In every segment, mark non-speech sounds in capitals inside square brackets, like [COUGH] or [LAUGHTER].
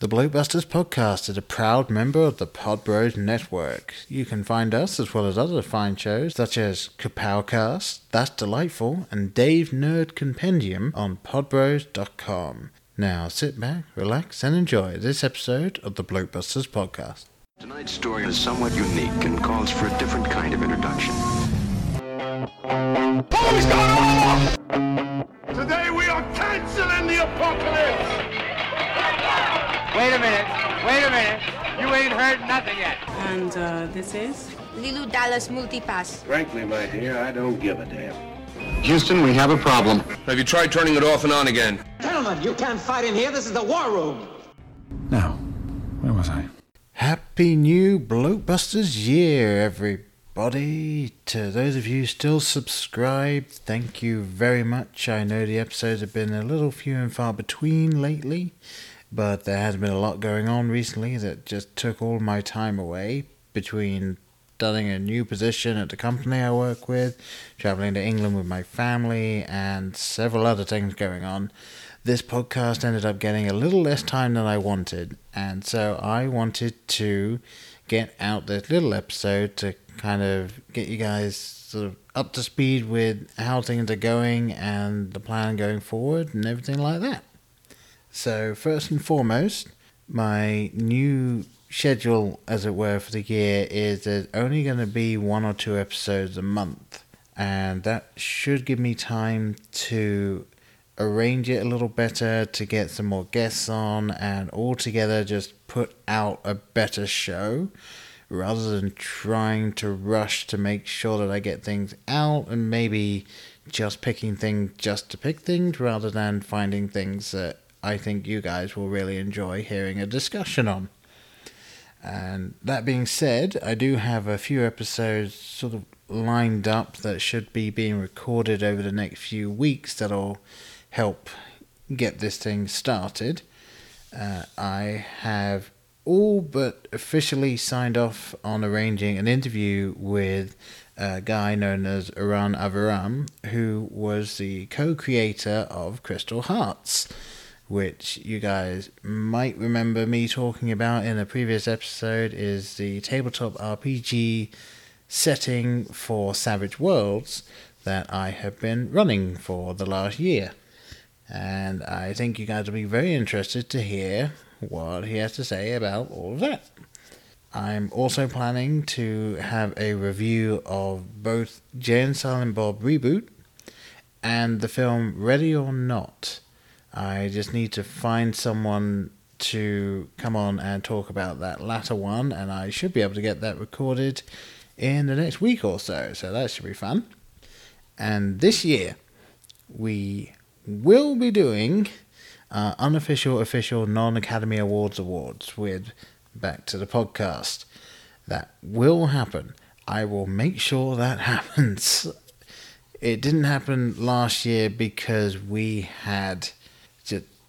The Blokebusters podcast is a proud member of the Podbros Network. You can find us as well as other fine shows such as Kapowcast, That's Delightful, and Dave Nerd Compendium on podbros.com. Now sit back, relax, and enjoy this episode of the Blokebusters podcast. Tonight's story is somewhat unique and calls for a different kind of introduction. Who's gone off? Today we are canceling the apocalypse! Wait a minute. Wait a minute. You ain't heard nothing yet. And uh, this is? Leeloo Dallas Multipass. Frankly, my dear, I don't give a damn. Houston, we have a problem. Have you tried turning it off and on again? Gentlemen, you can't fight in here. This is the war room. Now, where was I? Happy new Blokebusters year, everybody. To those of you still subscribed, thank you very much. I know the episodes have been a little few and far between lately, but there has been a lot going on recently that just took all my time away between starting a new position at the company I work with, traveling to England with my family, and several other things going on. This podcast ended up getting a little less time than I wanted, and so I wanted to get out this little episode to kind of get you guys sort of up to speed with how things are going and the plan going forward and everything like that. So, first and foremost, my new schedule, as it were, for the year is there's only going to be one or two episodes a month. And that should give me time to arrange it a little better, to get some more guests on, and altogether just put out a better show rather than trying to rush to make sure that I get things out and maybe just picking things just to pick things rather than finding things that I think you guys will really enjoy hearing a discussion on. And that being said, I do have a few episodes sort of lined up that should be being recorded over the next few weeks that'll help get this thing started. Uh, I have all but officially signed off on arranging an interview with a guy known as Aran Avaram, who was the co creator of Crystal Hearts which you guys might remember me talking about in a previous episode, is the tabletop RPG setting for Savage Worlds that I have been running for the last year. And I think you guys will be very interested to hear what he has to say about all of that. I'm also planning to have a review of both Jay and Silent Bob Reboot and the film Ready or Not I just need to find someone to come on and talk about that latter one, and I should be able to get that recorded in the next week or so. So that should be fun. And this year, we will be doing uh, unofficial, official, non Academy Awards awards with Back to the Podcast. That will happen. I will make sure that [LAUGHS] happens. It didn't happen last year because we had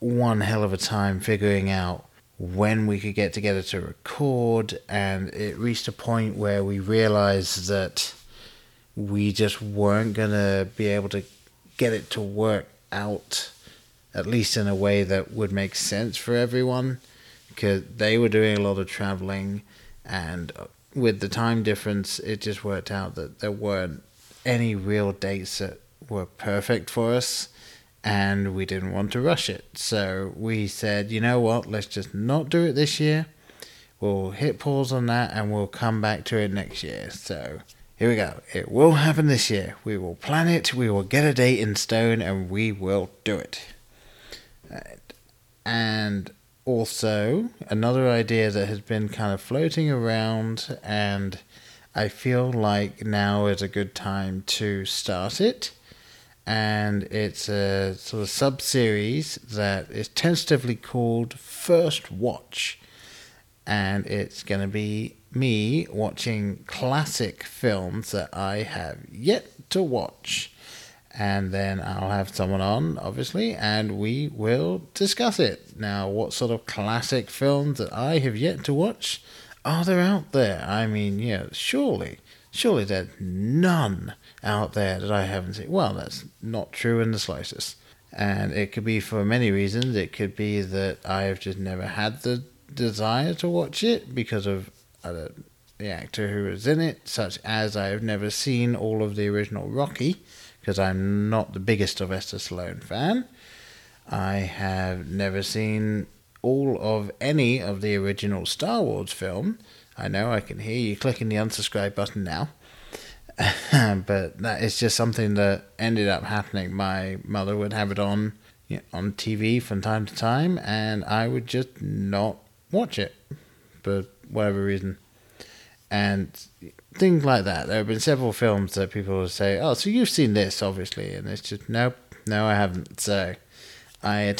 one hell of a time figuring out when we could get together to record, and it reached a point where we realized that we just weren't gonna be able to get it to work out, at least in a way that would make sense for everyone, because they were doing a lot of traveling, and with the time difference, it just worked out that there weren't any real dates that were perfect for us and we didn't want to rush it. So we said, you know what, let's just not do it this year. We'll hit pause on that and we'll come back to it next year. So here we go. It will happen this year. We will plan it, we will get a date in stone, and we will do it. Uh, and also, another idea that has been kind of floating around, and I feel like now is a good time to start it and it's a sort of sub series that is tentatively called First Watch. And it's going to be me watching classic films that I have yet to watch. And then I'll have someone on, obviously, and we will discuss it. Now, what sort of classic films that I have yet to watch are there out there? I mean, yeah, surely, surely there's none out there that I haven't seen. Well, that's not true in the slightest. And it could be for many reasons. It could be that I've just never had the desire to watch it because of uh, the actor who was in it, such as I have never seen all of the original Rocky because I'm not the biggest Sylvester Stallone fan. I have never seen all of any of the original Star Wars film. I know I can hear you clicking the unsubscribe button now. [LAUGHS] but that is just something that ended up happening. My mother would have it on you know, on TV from time to time, and I would just not watch it for whatever reason. And things like that. There have been several films that people will say, "Oh, so you've seen this, obviously," and it's just nope, no, I haven't. So I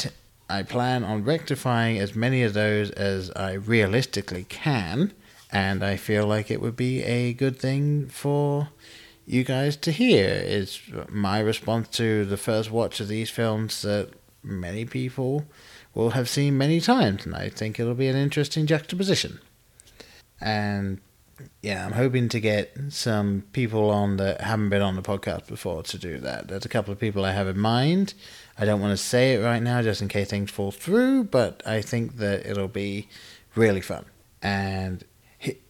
I plan on rectifying as many of those as I realistically can, and I feel like it would be a good thing for you guys to hear. Is my response to the first watch of these films that many people will have seen many times, and I think it'll be an interesting juxtaposition. And yeah, I'm hoping to get some people on that haven't been on the podcast before to do that. There's a couple of people I have in mind. I don't want to say it right now just in case things fall through, but I think that it'll be really fun. And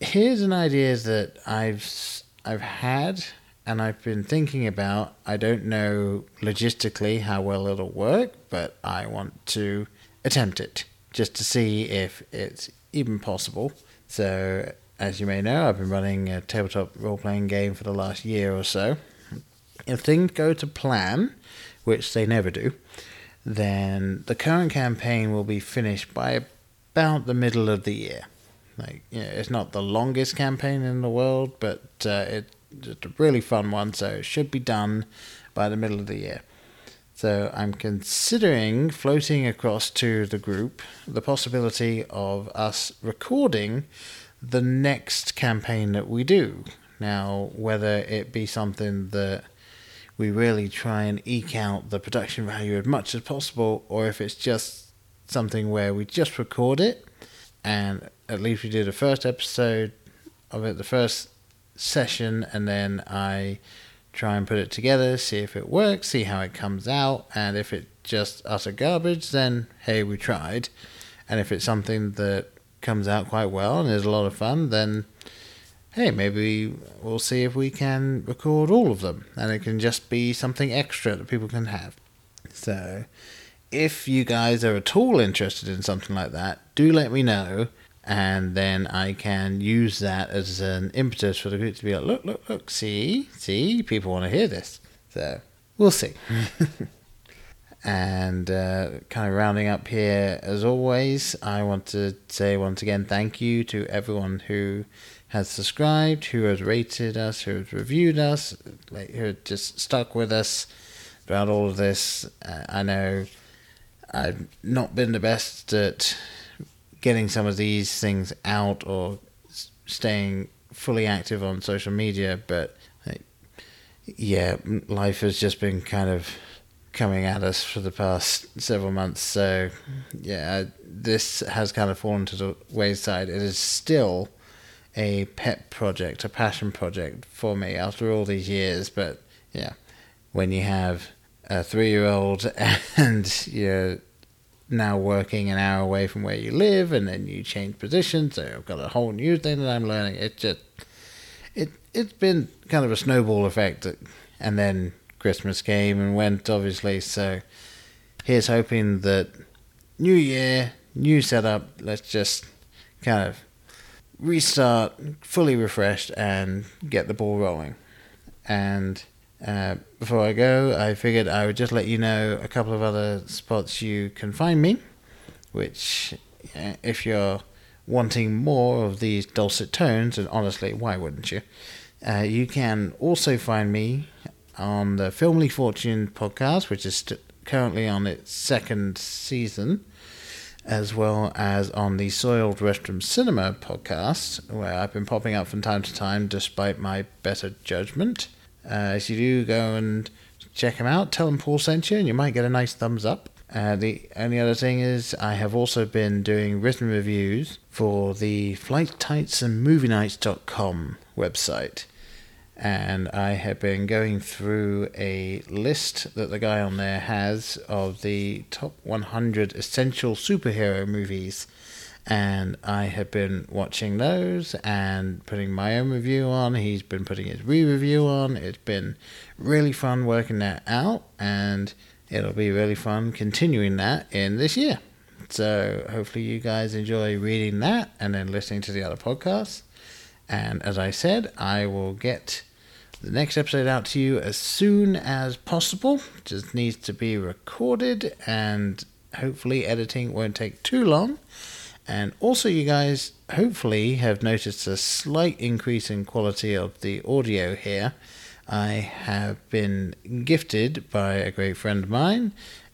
here's an idea that I've I've had and I've been thinking about. I don't know logistically how well it'll work, but I want to attempt it just to see if it's even possible. So as you may know, I've been running a tabletop role playing game for the last year or so. If things go to plan, which they never do, then the current campaign will be finished by about the middle of the year. Like, you know, it's not the longest campaign in the world, but uh, it's just a really fun one, so it should be done by the middle of the year. So I'm considering floating across to the group the possibility of us recording the next campaign that we do. Now, whether it be something that we really try and eke out the production value as much as possible, or if it's just something where we just record it and at least we do the first episode of it, the first session, and then I try and put it together, see if it works, see how it comes out, and if it just utter garbage, then hey, we tried. And if it's something that comes out quite well and is a lot of fun, then hey, maybe we'll see if we can record all of them and it can just be something extra that people can have. So, if you guys are at all interested in something like that, do let me know and then I can use that as an impetus for the group to be like, look, look, look, see, see, people want to hear this. So, we'll see. [LAUGHS] And uh, kind of rounding up here, as always, I want to say once again thank you to everyone who has subscribed, who has rated us, who has reviewed us, like, who just stuck with us throughout all of this. Uh, I know I've not been the best at getting some of these things out or staying fully active on social media, but yeah, life has just been kind of coming at us for the past several months. So, yeah, this has kind of fallen to the wayside. It is still a pet project, a passion project for me after all these years. But yeah, when you have a three year old [LAUGHS] and you're now working an hour away from where you live, and then you change positions, so I've got a whole new thing that I'm learning. It just it it's been kind of a snowball effect, and then Christmas came and went, obviously. So here's hoping that new year, new setup. Let's just kind of restart, fully refreshed, and get the ball rolling. And uh, before I go, I figured I would just let you know a couple of other spots you can find me, which, uh, if you're wanting more of these dulcet tones, and honestly, why wouldn't you? Uh, you can also find me on the Filmly Fortune podcast, which is st- currently on its second season, as well as on the Soiled Restroom Cinema podcast, where I've been popping up from time to time despite my better judgment. Uh, if you do go and check them out, tell them Paul sent you, and you might get a nice thumbs up. Uh, the only other thing is, I have also been doing written reviews for the Flight Tights and website and I have been going through a list that the guy on there has of the top 100 essential superhero movies. And I have been watching those and putting my own review on. He's been putting his re review on. It's been really fun working that out, and it'll be really fun continuing that in this year. So hopefully you guys enjoy reading that and then listening to the other podcasts. And as I said, I will get the next episode out to you as soon as possible. It just needs to be recorded and hopefully editing won't take too long. And also, you guys hopefully have noticed a slight increase in quality of the audio here. I have been gifted by a great friend of mine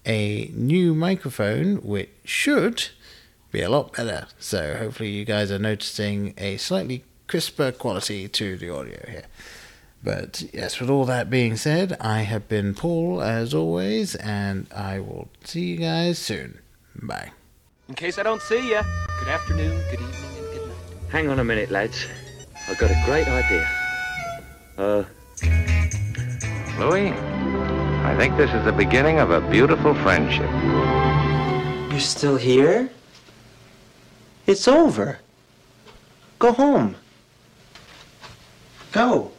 a new microphone which should be a lot better. So, hopefully, you guys are noticing a slightly crisper quality to the audio here. But yes, with all that being said, I have been Paul as always, and I will see you guys soon. Bye. In case I don't see you, good afternoon, good evening, and good night. Hang on a minute, lads. I've got a great idea. Uh. Louis, I think this is the beginning of a beautiful friendship. You're still here? It's over. Go home. Go.